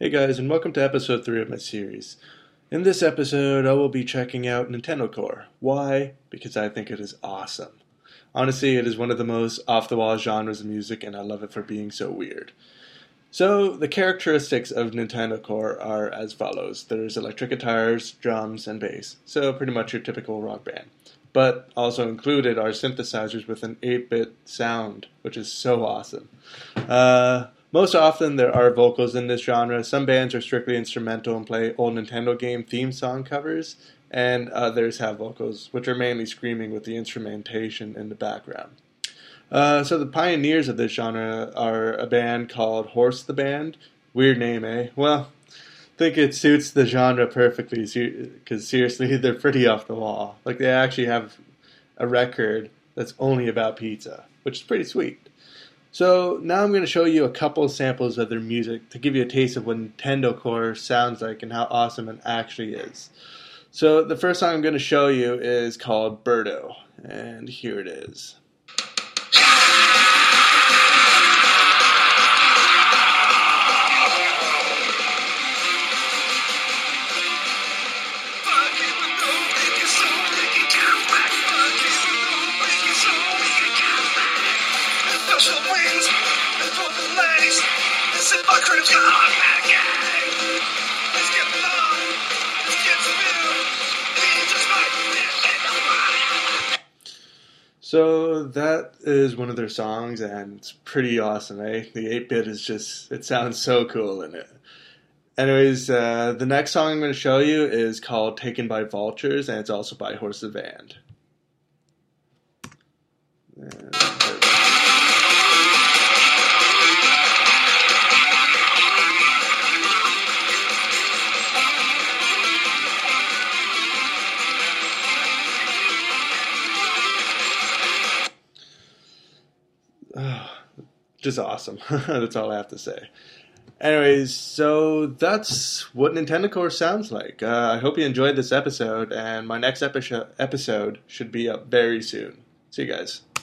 Hey guys, and welcome to episode 3 of my series. In this episode, I will be checking out Nintendocore. Why? Because I think it is awesome. Honestly, it is one of the most off the wall genres of music, and I love it for being so weird. So, the characteristics of Nintendocore are as follows there's electric guitars, drums, and bass, so pretty much your typical rock band. But also included are synthesizers with an 8 bit sound, which is so awesome. Uh, most often, there are vocals in this genre. Some bands are strictly instrumental and play old Nintendo game theme song covers, and others have vocals, which are mainly screaming with the instrumentation in the background. Uh, so, the pioneers of this genre are a band called Horse the Band. Weird name, eh? Well, I think it suits the genre perfectly because seriously, they're pretty off the wall. Like, they actually have a record that's only about pizza, which is pretty sweet. So now I'm going to show you a couple of samples of their music to give you a taste of what Nintendocore sounds like and how awesome it actually is. So the first song I'm going to show you is called Birdo, and here it is. So that is one of their songs, and it's pretty awesome, eh? The 8 bit is just, it sounds so cool in it. Anyways, uh, the next song I'm going to show you is called Taken by Vultures, and it's also by Horse the Band. Just awesome. that's all I have to say. Anyways, so that's what Nintendocore sounds like. Uh, I hope you enjoyed this episode, and my next epi- episode should be up very soon. See you guys.